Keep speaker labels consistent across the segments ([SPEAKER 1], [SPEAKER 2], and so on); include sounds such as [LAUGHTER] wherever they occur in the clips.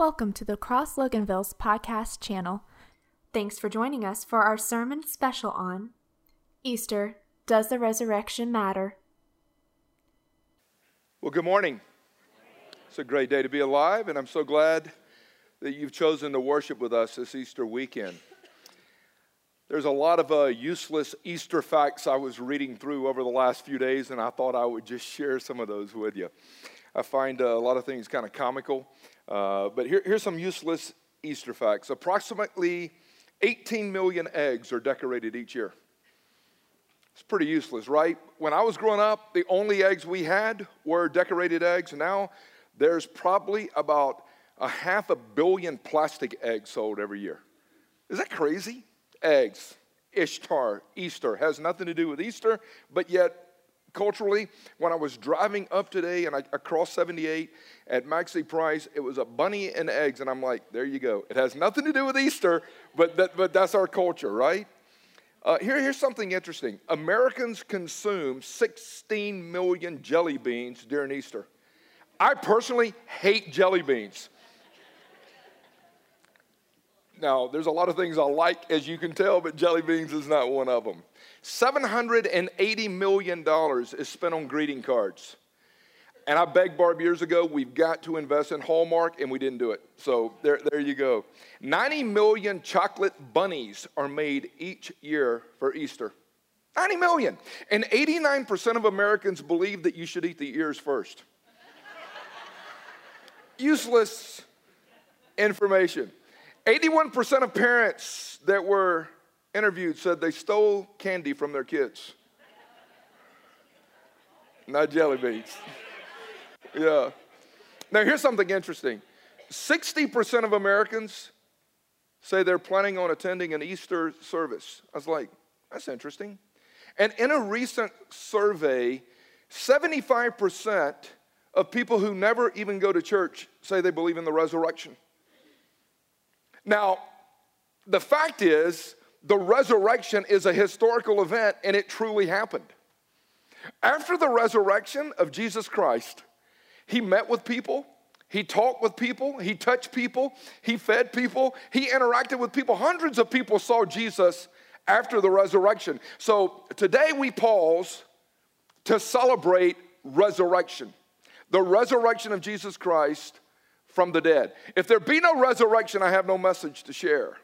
[SPEAKER 1] Welcome to the Cross Loganville's podcast channel. Thanks for joining us for our sermon special on Easter Does the Resurrection Matter?
[SPEAKER 2] Well, good morning. It's a great day to be alive, and I'm so glad that you've chosen to worship with us this Easter weekend. There's a lot of uh, useless Easter facts I was reading through over the last few days, and I thought I would just share some of those with you. I find uh, a lot of things kind of comical, uh, but here, here's some useless Easter facts. Approximately 18 million eggs are decorated each year. It's pretty useless, right? When I was growing up, the only eggs we had were decorated eggs. Now there's probably about a half a billion plastic eggs sold every year. Is that crazy? Eggs, Ishtar, Easter has nothing to do with Easter, but yet culturally, when I was driving up today and I, across 78 at Maxi Price, it was a bunny and eggs, and I'm like, there you go. It has nothing to do with Easter, but, that, but that's our culture, right? Uh, here, here's something interesting Americans consume 16 million jelly beans during Easter. I personally hate jelly beans. Now, there's a lot of things I like, as you can tell, but jelly beans is not one of them. $780 million is spent on greeting cards. And I begged Barb years ago, we've got to invest in Hallmark, and we didn't do it. So there, there you go. 90 million chocolate bunnies are made each year for Easter. 90 million. And 89% of Americans believe that you should eat the ears first. [LAUGHS] Useless information. 81% of parents that were interviewed said they stole candy from their kids. Not jelly beans. yeah. Now, here's something interesting 60% of Americans say they're planning on attending an Easter service. I was like, that's interesting. And in a recent survey, 75% of people who never even go to church say they believe in the resurrection. Now, the fact is, the resurrection is a historical event and it truly happened. After the resurrection of Jesus Christ, he met with people, he talked with people, he touched people, he fed people, he interacted with people. Hundreds of people saw Jesus after the resurrection. So today we pause to celebrate resurrection, the resurrection of Jesus Christ from the dead. If there be no resurrection, I have no message to share.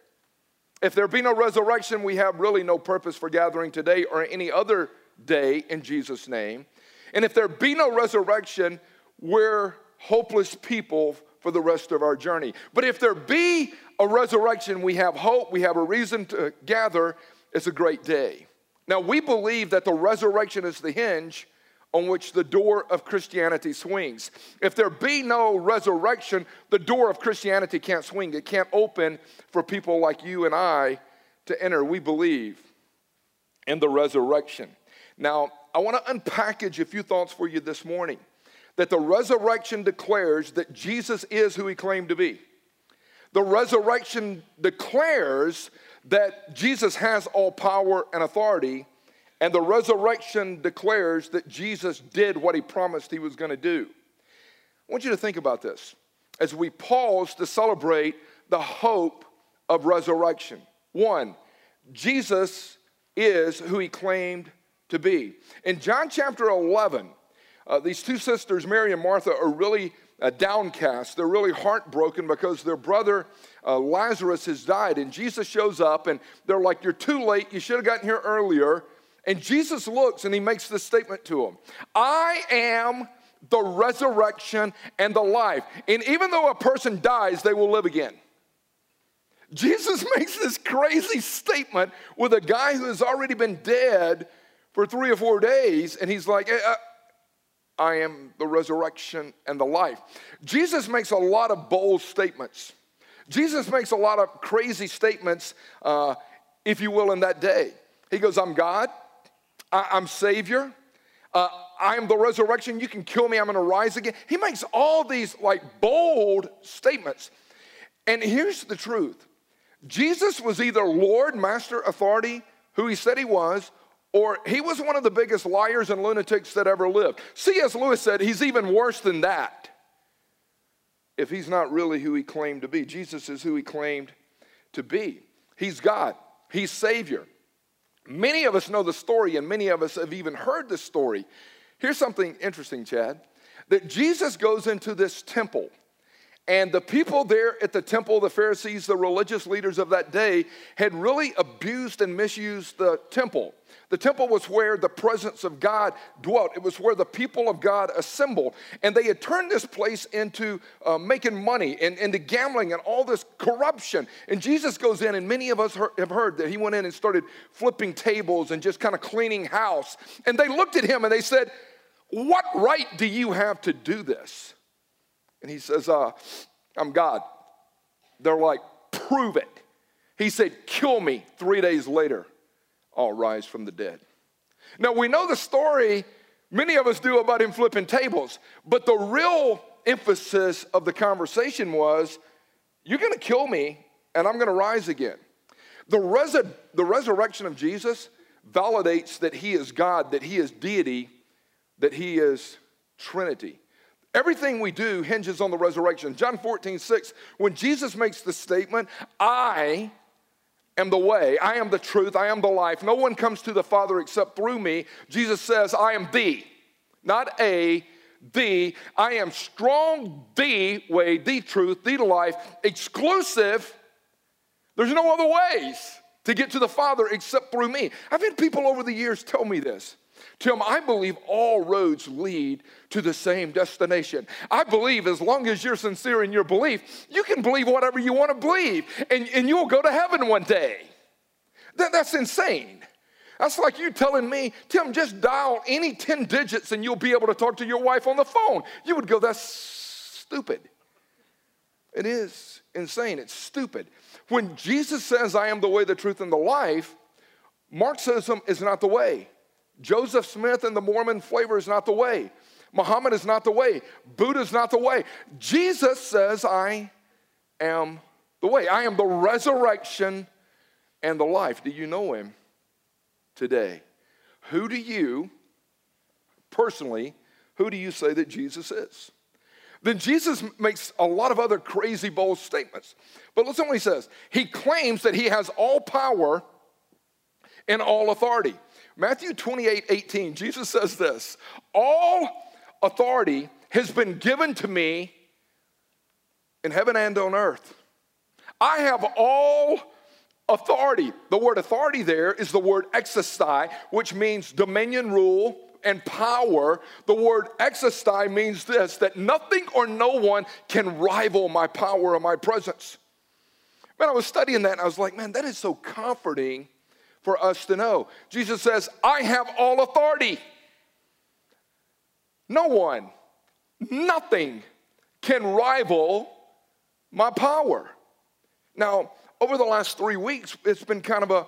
[SPEAKER 2] If there be no resurrection, we have really no purpose for gathering today or any other day in Jesus' name. And if there be no resurrection, we're hopeless people for the rest of our journey. But if there be a resurrection, we have hope, we have a reason to gather. It's a great day. Now, we believe that the resurrection is the hinge on which the door of Christianity swings. If there be no resurrection, the door of Christianity can't swing. It can't open for people like you and I to enter. We believe in the resurrection. Now, I want to unpackage a few thoughts for you this morning. That the resurrection declares that Jesus is who he claimed to be. The resurrection declares that Jesus has all power and authority and the resurrection declares that Jesus did what he promised he was going to do. I want you to think about this as we pause to celebrate the hope of resurrection. One, Jesus is who he claimed to be. In John chapter 11, uh, these two sisters, Mary and Martha, are really uh, downcast. They're really heartbroken because their brother uh, Lazarus has died. And Jesus shows up, and they're like, You're too late. You should have gotten here earlier. And Jesus looks and he makes this statement to him I am the resurrection and the life. And even though a person dies, they will live again. Jesus [LAUGHS] makes this crazy statement with a guy who has already been dead for three or four days, and he's like, I am the resurrection and the life. Jesus makes a lot of bold statements. Jesus makes a lot of crazy statements, uh, if you will, in that day. He goes, I'm God. I, am Savior. Uh, I am the resurrection. You can kill me. I'm going to rise again. He makes all these like bold statements. And here's the truth Jesus was either Lord, Master, Authority, who he said he was, or he was one of the biggest liars and lunatics that ever lived. C.S. Lewis said he's even worse than that. if he's not really who he claimed to be. Jesus is who he claimed to be. He's God, he's Savior. Many of us know the story, and many of us have even heard the story. Here's something interesting, Chad that Jesus goes into this temple. And the people there at the temple, the Pharisees, the religious leaders of that day, had really abused and misused the temple. The temple was where the presence of God dwelt. It was where the people of God assembled. And they had turned this place into uh, making money and into gambling and all this corruption. And Jesus goes in, and many of us have heard that he went in and started flipping tables and just kind of cleaning house. And they looked at him and they said, What right do you have to do this? And he says, uh, I'm God. They're like, Prove it. He said, Kill me three days later. I'll rise from the dead. Now, we know the story, many of us do about him flipping tables, but the real emphasis of the conversation was, You're gonna kill me, and I'm gonna rise again. The, res- the resurrection of Jesus validates that he is God, that he is deity, that he is Trinity. Everything we do hinges on the resurrection. John 14, 6, when Jesus makes the statement, I am the way, I am the truth, I am the life, no one comes to the Father except through me, Jesus says, I am the, not a, the. I am strong, the way, the truth, the life, exclusive. There's no other ways to get to the Father except through me. I've had people over the years tell me this. Tim, I believe all roads lead to the same destination. I believe as long as you're sincere in your belief, you can believe whatever you want to believe, and, and you'll go to heaven one day. That, that's insane. That's like you telling me, Tim, just dial any 10 digits and you'll be able to talk to your wife on the phone. You would go, that's stupid. It is insane. It's stupid. When Jesus says, I am the way, the truth, and the life, Marxism um, is not the way. Joseph Smith and the Mormon flavor is not the way. Muhammad is not the way. Buddha is not the way. Jesus says, I am the way. I am the resurrection and the life. Do you know him today? Who do you, personally, who do you say that Jesus is? Then Jesus makes a lot of other crazy, bold statements. But listen what he says. He claims that he has all power and all authority. Matthew 28 18, Jesus says this All authority has been given to me in heaven and on earth. I have all authority. The word authority there is the word exestai, which means dominion, rule, and power. The word exestai means this that nothing or no one can rival my power or my presence. Man, I was studying that and I was like, man, that is so comforting for us to know. Jesus says, I have all authority. No one, nothing can rival my power. Now, over the last three weeks, it's been kind of a,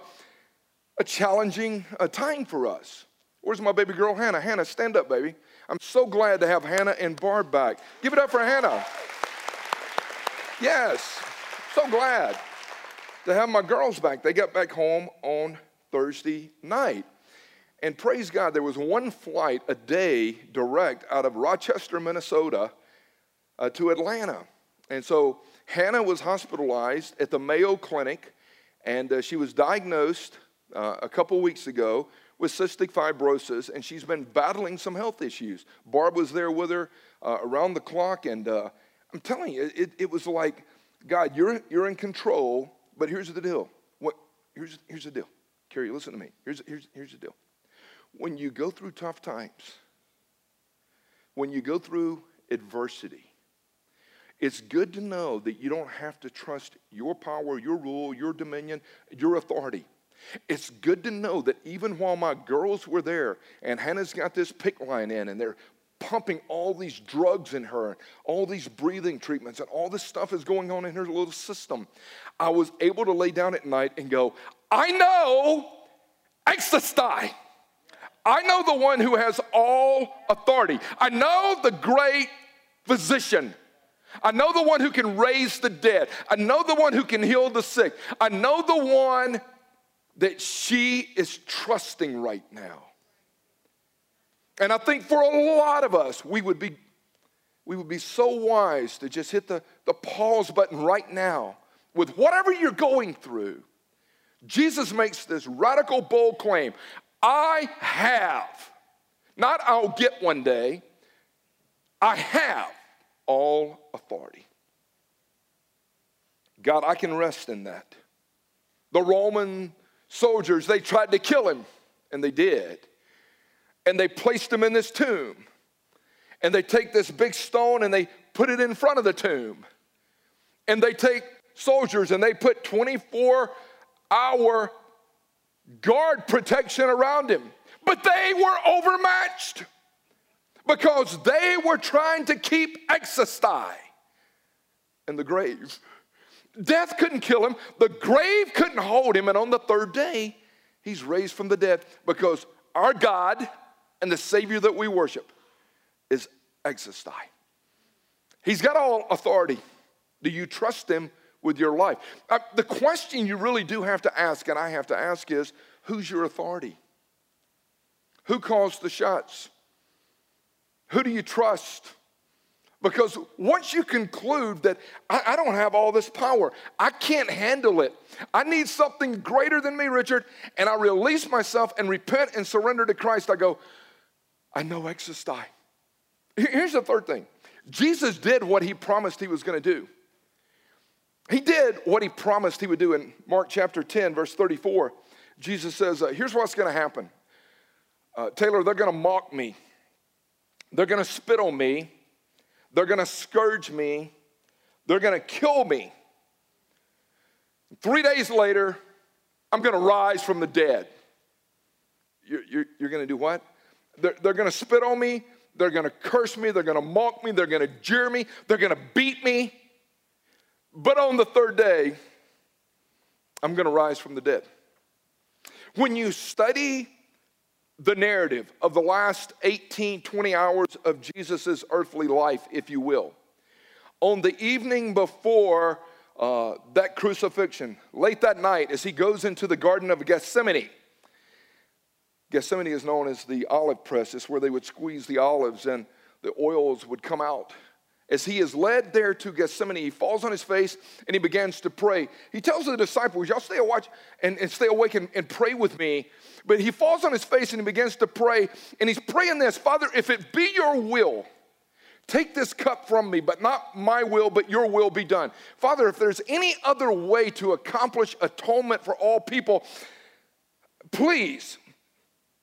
[SPEAKER 2] a challenging uh, time for us. Where's my baby girl, Hannah? Hannah, stand up, baby. I'm so glad to have Hannah and Barb back. Give it up for Hannah. Yes, so glad to have my girls back. They got back home on Thursday night. And praise God, there was one flight a day direct out of Rochester, Minnesota uh, to Atlanta. And so Hannah was hospitalized at the Mayo Clinic, and uh, she was diagnosed uh, a couple weeks ago with cystic fibrosis, and she's been battling some health issues. Barb was there with her uh, around the clock, and uh, I'm telling you, it, it was like, God, you're, you're in control, but here's the deal. What, here's, here's the deal. Carrie, listen to me. Here's, here's, here's the deal. When you go through tough times, when you go through adversity, it's good to know that you don't have to trust your power, your rule, your dominion, your authority. It's good to know that even while my girls were there and Hannah's got this PICC line in and they're pumping all these drugs in her, all these breathing treatments, and all this stuff is going on in her little system. I was able to lay down at night and go, I know exestai. I know the one who has all authority. I know the great physician. I know the one who can raise the dead. I know the one who can heal the sick. I know the one that she is trusting right now. And I think for a lot of us, we would be, we would be so wise to just hit the, the pause button right now with whatever you're going through. Jesus makes this radical, bold claim I have, not I'll get one day, I have all authority. God, I can rest in that. The Roman soldiers, they tried to kill him, and they did. And they placed him in this tomb. And they take this big stone and they put it in front of the tomb. And they take soldiers and they put 24 hour guard protection around him. But they were overmatched because they were trying to keep exostai in the grave. Death couldn't kill him, the grave couldn't hold him, and on the third day, he's raised from the dead because our God and the Savior that we worship is exostai. He's got all authority. Do you trust him with your life? Uh, the question you really do have to ask, and I have to ask, is who's your authority? Who calls the shots? Who do you trust? Because once you conclude that I, I, don't have all this power, I can't handle it, I need something greater than me, Richard, and I release myself and repent and surrender to Christ, I go, I know exostai. Here's the third thing Jesus did what he promised he was going to do. He did what he promised he would do in Mark chapter 10, verse 34. Jesus says, uh, Here's what's going to happen. Uh, Taylor, they're going to mock me. They're going to spit on me. They're going to scourge me. They're going to kill me. Three days later, I'm going to rise from the dead. You're, you're, you're going to do what? They're, they're going to spit on me. They're going to curse me. They're going to mock me. They're going to jeer me. They're going to beat me. But on the third day, I'm going to rise from the dead. When you study the narrative of the last 18, 20 hours of Jesus' earthly life, if you will. On the evening before uh, that crucifixion, late that night, as he goes into the Garden of Gethsemane, Gethsemane is known as the olive press. It's where they would squeeze the olives and the oils would come out. As he is led there to Gethsemane, he falls on his face and he begins to pray. He tells the disciples, Y'all stay awake and, and stay awake and, and pray with me. But he falls on his face and he begins to pray. And he's praying this Father, if it be your will, take this cup from me, but not my will, but your will be done. Father, if there's any other way to accomplish atonement for all people, please.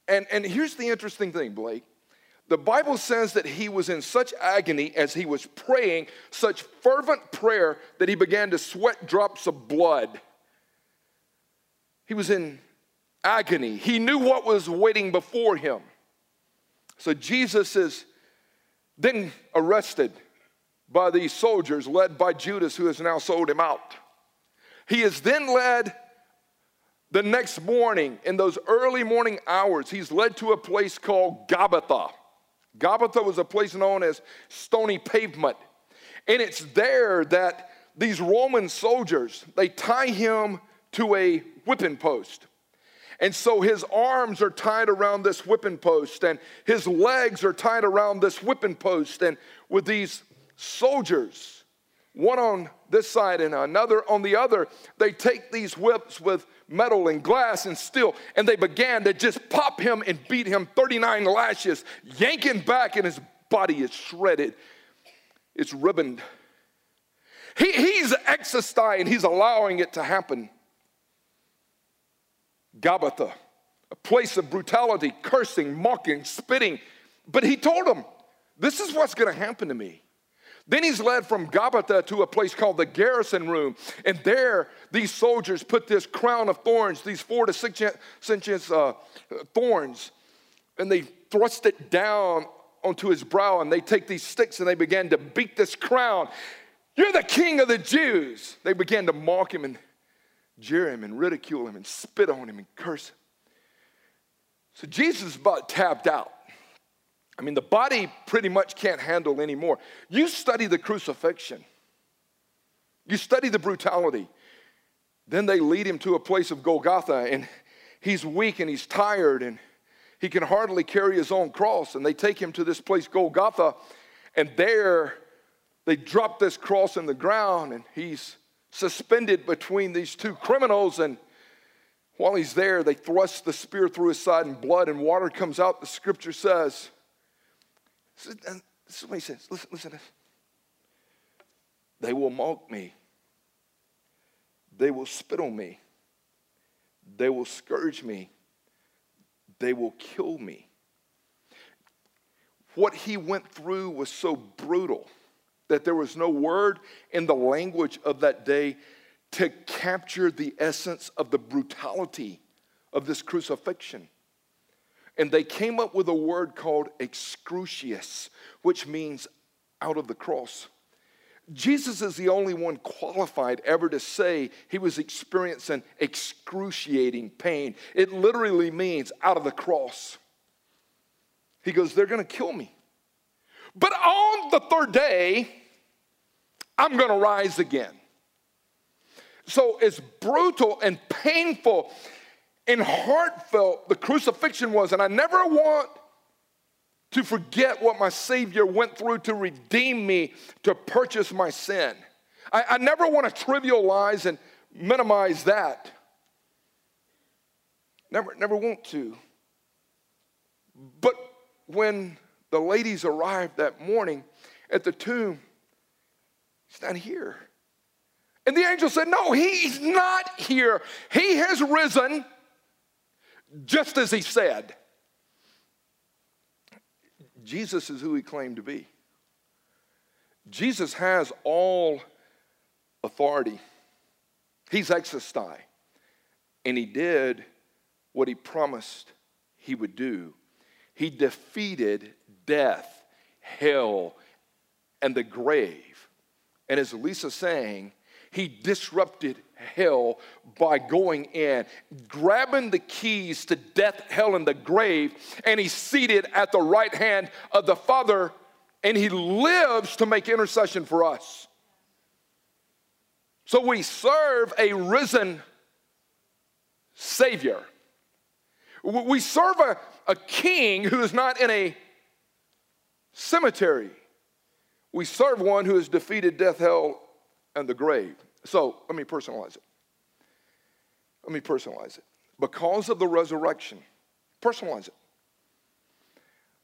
[SPEAKER 2] And, and here's the interesting thing, Blake. The Bible says that he was in such agony as he was praying, such fervent prayer that he began to sweat drops of blood. He was in agony. He knew what was waiting before him. So Jesus is then arrested by these soldiers led by Judas, who has now sold him out. He is then led the next morning, in those early morning hours, he's led to a place called Gabbatha. Gabbatha was a place known as stony pavement. And it's there that these Roman soldiers, they tie him to a whipping post. And so his arms are tied around this whipping post, and his legs are tied around this whipping post. And with these soldiers, one on this side and another on the other, they take these whips with metal and glass and steel, and they began to just pop him and beat him 39 lashes, yanking back, and his body is shredded. It's ribboned. He, he's and he's allowing it to happen. Gabbatha, a place of brutality, cursing, mocking, spitting. But he told them, This is what's going to happen to me. Then he's led from Gabbatha to a place called the garrison room. And there, these soldiers put this crown of thorns, these four to six inches uh, thorns, and they thrust it down onto his brow. And they take these sticks and they began to beat this crown. You're the king of the Jews. They began to mock him and jeer him and ridicule him and spit on him and curse him. So Jesus about tapped out. I mean, the body pretty much can't handle anymore. You study the crucifixion, you study the brutality. Then they lead him to a place of Golgotha, and he's weak and he's tired, and he can hardly carry his own cross. And they take him to this place, Golgotha, And there, they drop this cross in the ground, and he's suspended between these two criminals. And while he's there, they thrust the spear through his side, and blood and water comes out. The scripture says, This is what he says. Listen, listen to this. They will mock me. They will spit on me. They will scourge me. They will kill me. What he went through was so brutal that there was no word in the language of that day to capture the essence of the brutality of this crucifixion. And they came up with a word called excrucius, which means out of the cross. Jesus is the only one qualified ever to say he was experiencing excruciating pain. It literally means out of the cross. He goes, They're gonna kill me. But on the third day, I'm gonna rise again. So, as brutal and painful and heartfelt the crucifixion was, and I never want to forget what my Savior went through to redeem me, to purchase my sin. I, I never want to trivialize and minimize that. Never, never want to. But when the ladies arrived that morning at the tomb, he's not here. And the angel said, No, he's not here. He has risen just as he said. Jesus is who he claimed to be. Jesus has all authority. He's existai. And he did what he promised he would do. He defeated death, hell, and the grave. And as Lisa's sang, he disrupted hell by going in, grabbing the keys to death, hell, and the grave, and he's seated at the right hand of the Father, and he lives to make intercession for us. So we serve a risen Savior. We serve a, a king who is not in a cemetery. We serve one who has defeated death, hell, and the grave. So let me personalize it. Let me personalize it. Because of the resurrection, personalize it.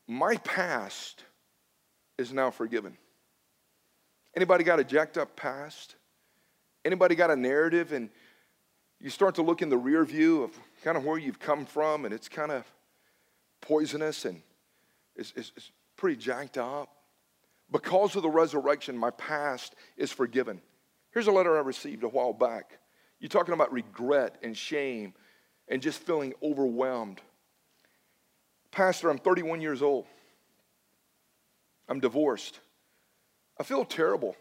[SPEAKER 2] My past is now forgiven. Anybody got a jacked up past? Anybody got a narrative and you start to look in the rear view of kind of where you've come from and it's kind of poisonous and it's, it's, it's pretty jacked up? Because of the resurrection, my past is forgiven. Here's a letter I received a while back. You're talking about regret and shame and just feeling overwhelmed. Pastor, I'm 31 years old. I'm divorced. I feel terrible.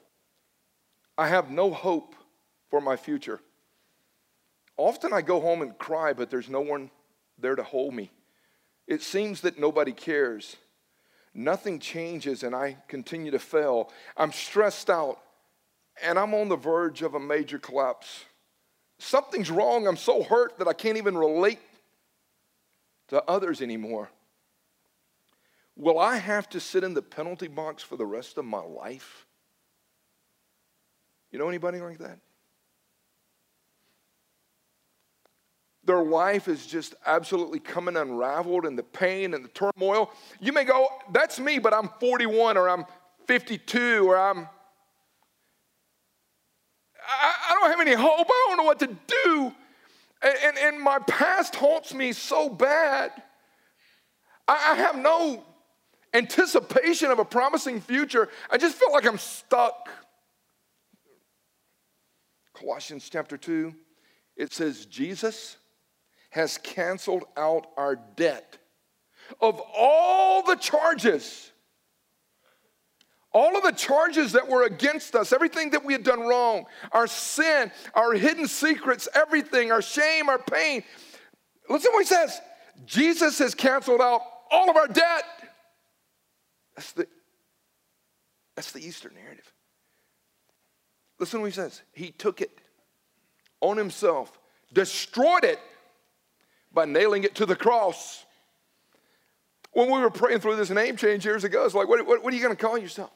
[SPEAKER 2] I have no hope for my future. Often I go home and cry, but there's no one there to hold me. It seems that nobody cares. Nothing changes, and I continue to fail. I'm stressed out and I'm on the verge of a major collapse. Something's wrong. I'm so hurt that I can't even relate to others anymore. Will I have to sit in the penalty box for the rest of my life? You know anybody like that? Their life is just absolutely coming unraveled and the pain and the turmoil. You may go, that's me, but I'm 41 or I'm 52 or I'm I, I don't have any hope. I don't know what to do. And, and, and my past haunts me so bad. I, I have no anticipation of a promising future. I just feel like I'm stuck. Colossians chapter 2, it says, Jesus has canceled out our debt of all the charges all of the charges that were against us, everything that we had done wrong, our sin, our hidden secrets, everything, our shame, our pain. Listen to what he says Jesus has canceled out all of our debt. That's the, that's the Easter narrative. Listen to what he says. He took it on himself, destroyed it by nailing it to the cross. When we were praying through this name change years ago, it's like, what, what, what are you going to call yourself?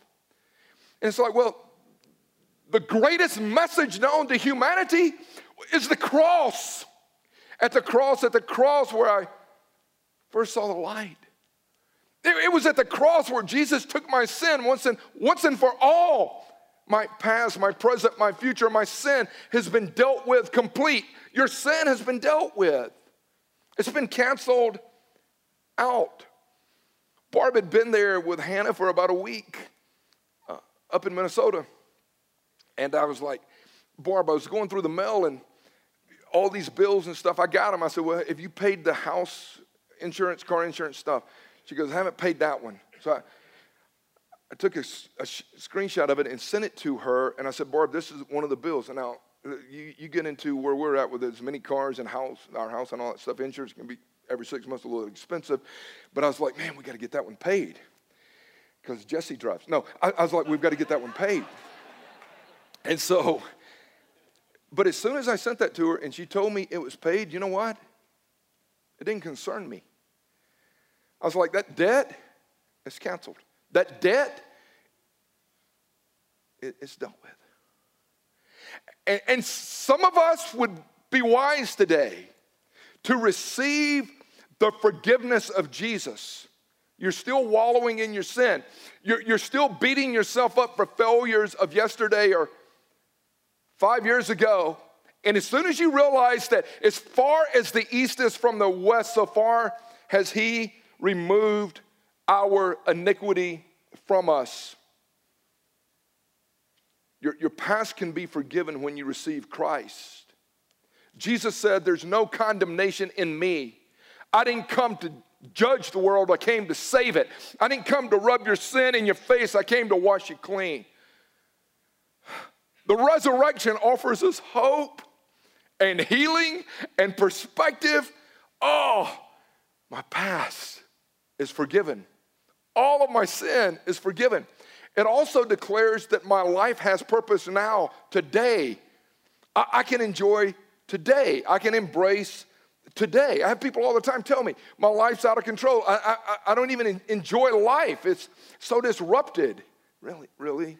[SPEAKER 2] And it's like, well, the greatest message known to humanity is the cross. At the cross, at the cross where I first saw the light. It was at the cross where Jesus took my sin once and, once and for all. My past, my present, my future, my sin has been dealt with complete. Your sin has been dealt with. It's been canceled out. Barb had been there with Hannah for about a week up in Minnesota. And I was like, Barb, I was going through the mail and all these bills and stuff. I got them. I said, Well, if you paid the house insurance, car insurance stuff, she goes, I haven't paid that one. So I, I took a, a sh- screenshot of it and sent it to her. And I said, Barb, this is one of the bills. And now uh, you, you get into where we're at with as many cars and house, our house and all that stuff. Insurance can be every six months a little expensive. But I was like, man, we got to get that one paid because Jesse drives. No, I, I was like, we've got to get that one paid. And so, but as soon as I sent that to her and she told me it was paid, you know what? It didn't concern me. I was like, that debt is canceled. That debt, it, it's dealt with. And, and some of us would be wise today to receive the forgiveness of Jesus. You're still wallowing in your sin. You're, you're still beating yourself up for failures of yesterday or five years ago. And as soon as you realize that as far as the east is from the west, so far has He removed our iniquity from us. Your, your past can be forgiven when you receive Christ. Jesus said, There's no condemnation in me. I didn't come to judge the world, I came to save it. I didn't come to rub your sin in your face, I came to wash you clean. The resurrection offers us hope and healing and perspective. Oh, my past is forgiven. All of my sin is forgiven. It also declares that my life has purpose now, today. I, I can enjoy today. I can embrace today. I have people all the time tell me, my life's out of control. I, I, I don't even enjoy life. It's so disrupted. Really, really?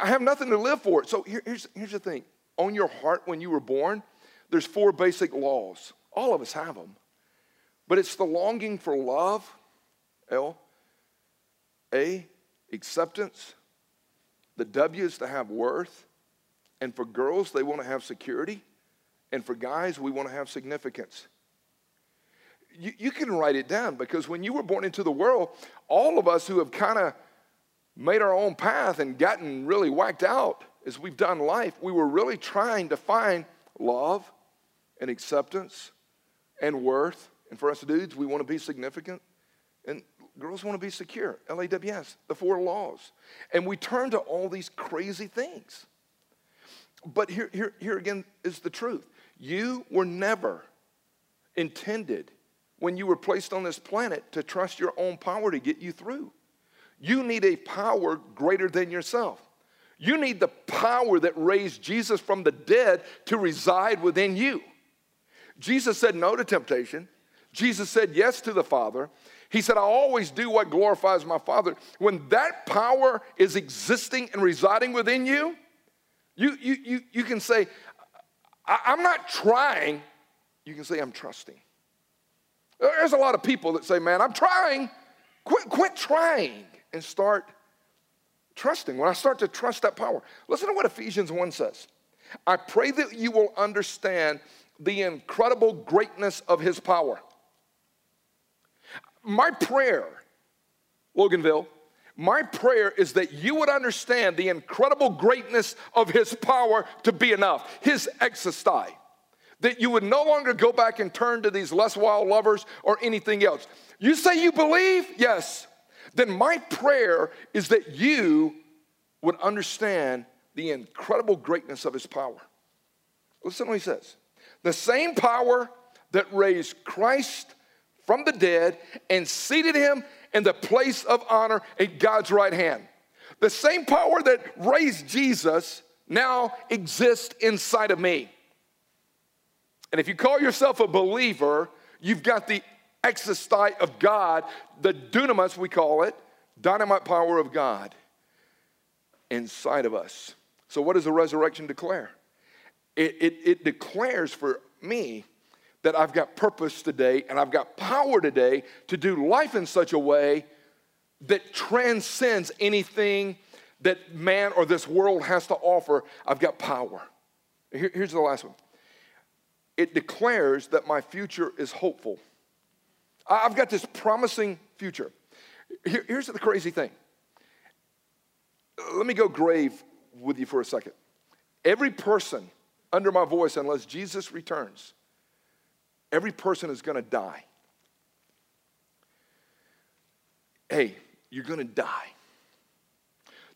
[SPEAKER 2] I have nothing to live for. So here, here's, here's the thing on your heart when you were born, there's four basic laws. All of us have them. But it's the longing for love, L, A, acceptance, the W is to have worth, and for girls, they want to have security, and for guys, we want to have significance. You, you can write it down because when you were born into the world, all of us who have kind of made our own path and gotten really whacked out as we've done life, we were really trying to find love and acceptance and worth. And for us dudes, we want to be significant. And girls want to be secure. LAWS, the four laws. And we turn to all these crazy things. But here, here, here again is the truth. You were never intended when you were placed on this planet to trust your own power to get you through. You need a power greater than yourself. You need the power that raised Jesus from the dead to reside within you. Jesus said no to temptation. Jesus said yes to the Father. He said, I always do what glorifies my Father. When that power is existing and residing within you, you, you, you, you can say, I'm not trying. You can say, I'm trusting. There's a lot of people that say, man, I'm trying. Quit, quit trying and start trusting. When I start to trust that power, listen to what Ephesians 1 says. I pray that you will understand the incredible greatness of his power my prayer, Loganville, my prayer is that you would understand the incredible greatness of his power to be enough, his exestai. That you would no longer go back and turn to these less wild lovers or anything else. You say you believe? Yes. Then my prayer is that you would understand the incredible greatness of his power. Listen to what he says. The same power that raised Christ from the dead and seated him in the place of honor at God's right hand. The same power that raised Jesus now exists inside of me. And if you call yourself a believer, you've got the exostite of God, the dunamis, we call it, dynamite power of God. inside of us. So, what does the resurrection declare? It, it, it declares for me that I've got purpose today and I've got power today to do life in such a way that transcends anything that man or this world has to offer. I've got power. Here, here's the last one it declares that my future is hopeful. I've got this promising future. Here, here's the crazy thing. Let me go grave with you for a second. Every person under my voice, unless Jesus returns, every person is going to die. Hey, you're going to die.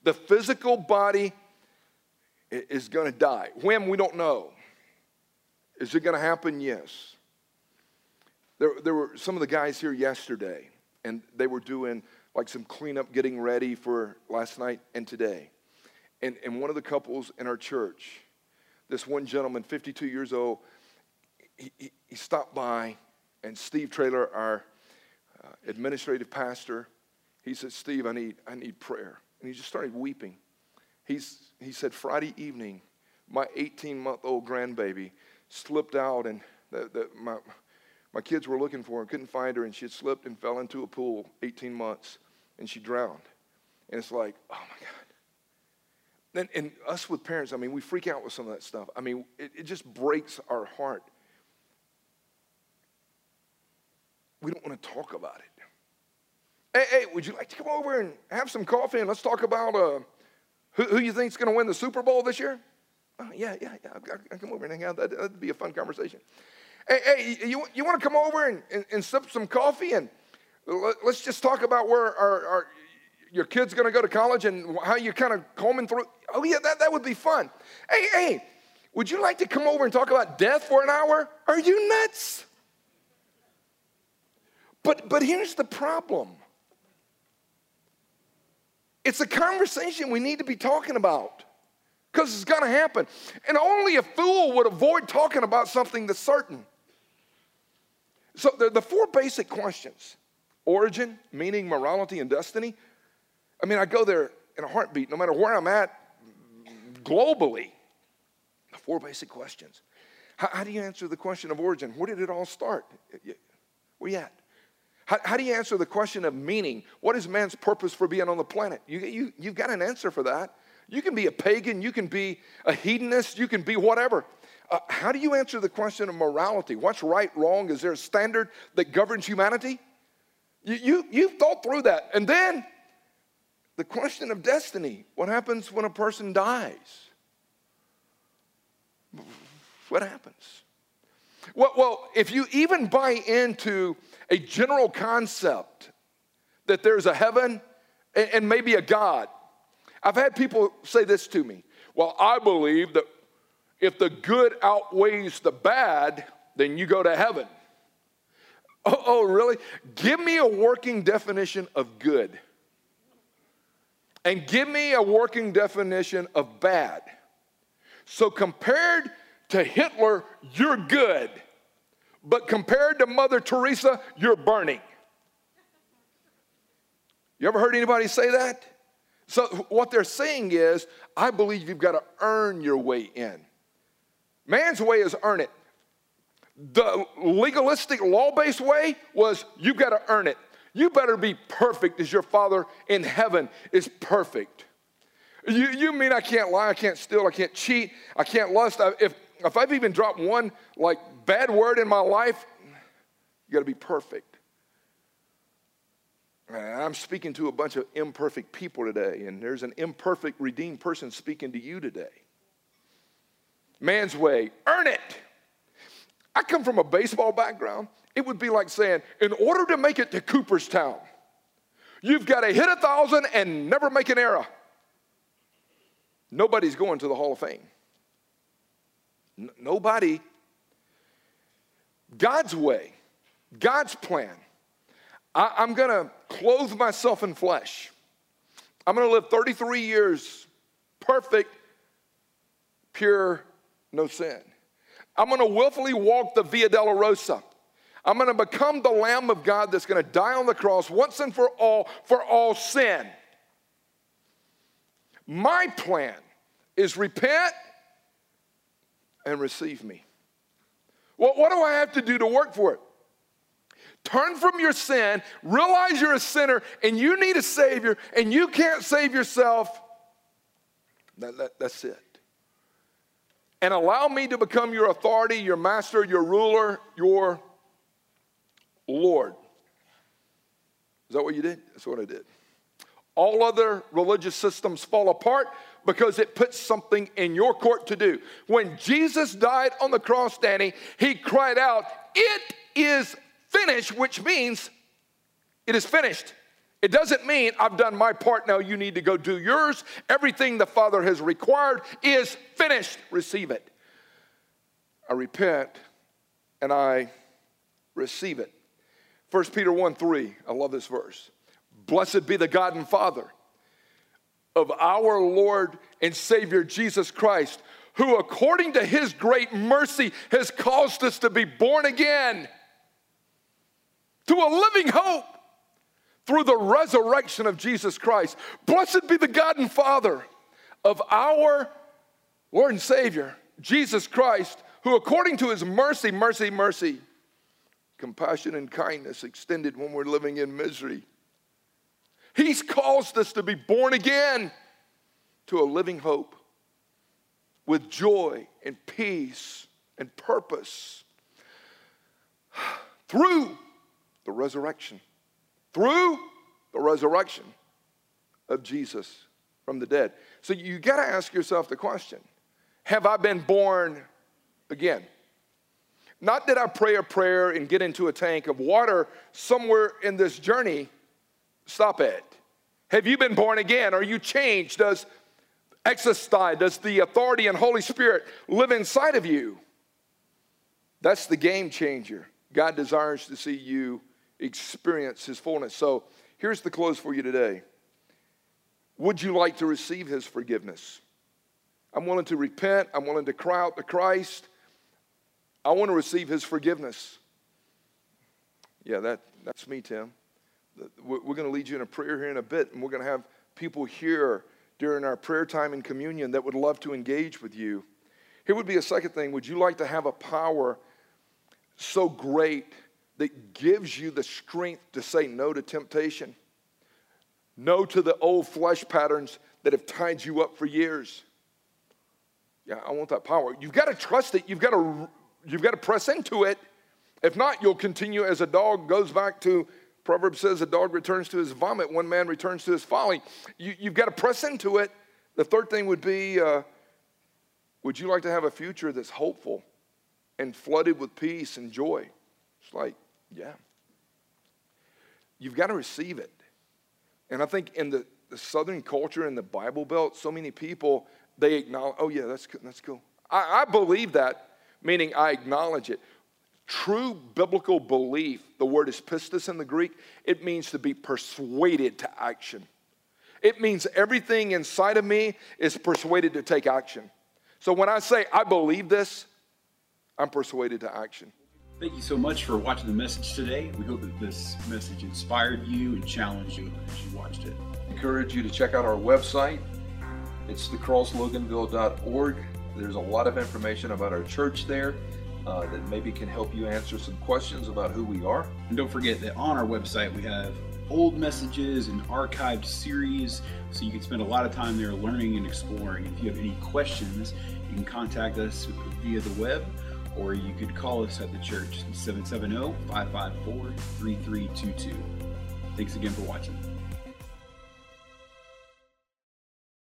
[SPEAKER 2] The physical body is going to die. When, we don't know. Is it going to happen? Yes. There, there were some of the guys here yesterday, and they were doing like some cleanup, getting ready for last night and today. And, and one of the couples in our church, this one gentleman, 52 years old, he, he, stopped by, and Steve Trailer, our uh, administrative pastor, he said, Steve, I need, I need prayer. And he just started weeping. He's, he said, Friday evening, my 18 month old grandbaby slipped out, and the, the, my, my kids were looking for her, and couldn't find her, and she had slipped and fell into a pool, 18 months, and she drowned. And it's like, oh my God. And, and us with parents, I mean, we freak out with some of that stuff. I mean, it, it just breaks our heart. We don't want to talk about it. Hey, hey, would you like to come over and have some coffee and let's talk about uh, who, who you think's going to win the Super Bowl this year? Oh, yeah, yeah, yeah. I'll, come over and hang out. That, would be a fun conversation. Hey, hey you, you want to come over and, and, and, sip some coffee and let, us just talk about where our, our your kid's going to go to college and how you're kind of combing through. Oh, yeah, that, that would be fun. Hey, hey, would you like to come over and talk about death for an hour? Are you nuts? But, but here's the problem it's a conversation we need to be talking about because it's going to happen. And only a fool would avoid talking about something that's certain. So, the, the four basic questions origin, meaning, morality, and destiny. I mean, I go there in a heartbeat, no matter where I'm at globally. The four basic questions. How, how do you answer the question of origin? Where did it all start? Where you at? How, how, do you answer the question of meaning? What is man's purpose for being on the planet? You, you, you've got an answer for that. You can be a pagan, you can be a hedonist, you can be whatever. Uh, how do you answer the question of morality? What's right, wrong? Is there a standard that governs humanity? You, you, you've thought through that. And then the question of destiny what happens when a person dies? What happens? Well, well, if you even buy into a general concept that there's a heaven and, and maybe a God, I've had people say this to me. Well, I believe that if the good outweighs the bad, then you go to heaven. Oh, oh, really? Give me a working definition of good. And give me a working definition of bad. So, compared to Hitler, you're good. But compared to Mother Teresa, you're burning. You ever heard anybody say that? So, what they're saying is, I believe you've got to earn your way in. Man's way is earn it. The legalistic, law based way was you've got to earn it. You better be perfect as your Father in heaven is perfect. You, you mean I can't lie, I can't steal, I can't cheat, I can't lust. If, if I've even dropped one like bad word in my life, you got to be perfect. And I'm speaking to a bunch of imperfect people today, and there's an imperfect, redeemed person speaking to you today. Man's way, earn it. I come from a baseball background. It would be like saying, in order to make it to Cooperstown, you've got to hit a thousand and never make an error. Nobody's going to the Hall of Fame. N- nobody. God's way, God's plan I, I'm to clothe myself in flesh. I'm to live 33 years perfect, pure, no sin. I'm to willfully walk the Via Dolorosa. I'm to become the Lamb of God that's to die on the cross once and for all for all sin. My plan is repent and receive me. What do I have to do to work for it? Turn from your sin, realize you're a sinner and you need a Savior and you can't save yourself. That, that, that's it. And allow me to become your authority, your master, your ruler, your Lord. Is that what you did? That's what I did. All other religious systems fall apart because it puts something in your court to do. When Jesus died on the cross, Danny, he cried out, It is finished, which means it is finished. It doesn't mean I've done my part, now you need to go do yours. Everything the Father has required is finished. Receive it. I repent and I receive it. 1 Peter 1 3, I love this verse. Blessed be the God and Father of our Lord and Savior Jesus Christ, who according to his great mercy has caused us to be born again to a living hope through the resurrection of Jesus Christ. Blessed be the God and Father of our Lord and Savior, Jesus Christ, who according to his mercy, mercy, mercy, compassion and kindness extended when we're living in misery. He's caused us to be born again to a living hope with joy and peace and purpose [SIGHS] through the resurrection. Through the resurrection of Jesus from the dead. So you got to ask yourself the question Have I been born again? Not that I pray a prayer and get into a tank of water somewhere in this journey. Stop it. Have you been born again? Are you changed? Does exousia, does the authority and Holy Spirit live inside of you? That's the game changer. God desires to see you experience His fullness. So here's the close for you today. Would you like to receive His forgiveness? I'm willing to repent. I'm willing to cry out to Christ. I want to receive His forgiveness. Yeah, that, that's me, Tim. We're going to lead you in a prayer here in a bit, and we're going to have people here during our prayer time and communion that would love to engage with you. Here would be a second thing. Would you like to have a power so great that gives you the strength to say no to temptation? No to the old flesh patterns that have tied you up for years. Yeah, I want that power. You've got to trust it. You've got to, you've got to press into it. If not, you'll continue as a dog goes back to Proverbs says a dog returns to his vomit, one man returns to his folly. You, have got to press into it. The third thing would be uh, would you like to have a future that's hopeful and flooded with peace and joy? It's like, yeah. You've got to receive it. And I think in the, the Southern culture in the Bible Belt, so many people, they acknowledge, oh, yeah, that's, that's cool. I, I believe that, meaning I acknowledge it. True biblical belief, the word is pistis in the Greek, it means to be persuaded to action. It means everything inside of me is persuaded to take action. So when I say I believe this, I'm persuaded to action.
[SPEAKER 3] Thank you so much for watching the message today. We hope that this message inspired you and challenged you as you watched it.
[SPEAKER 2] I encourage you to check out our website. It's thecrossloganville.org. There's a lot of information about our church there uh, that maybe can help you answer some questions about who we are.
[SPEAKER 3] And don't forget that on our website we have old messages and archived series so you can spend a lot of time there learning and exploring. If you have any questions, you can contact us via the web or you could call us at the church 770 554 3322. Thanks again for watching.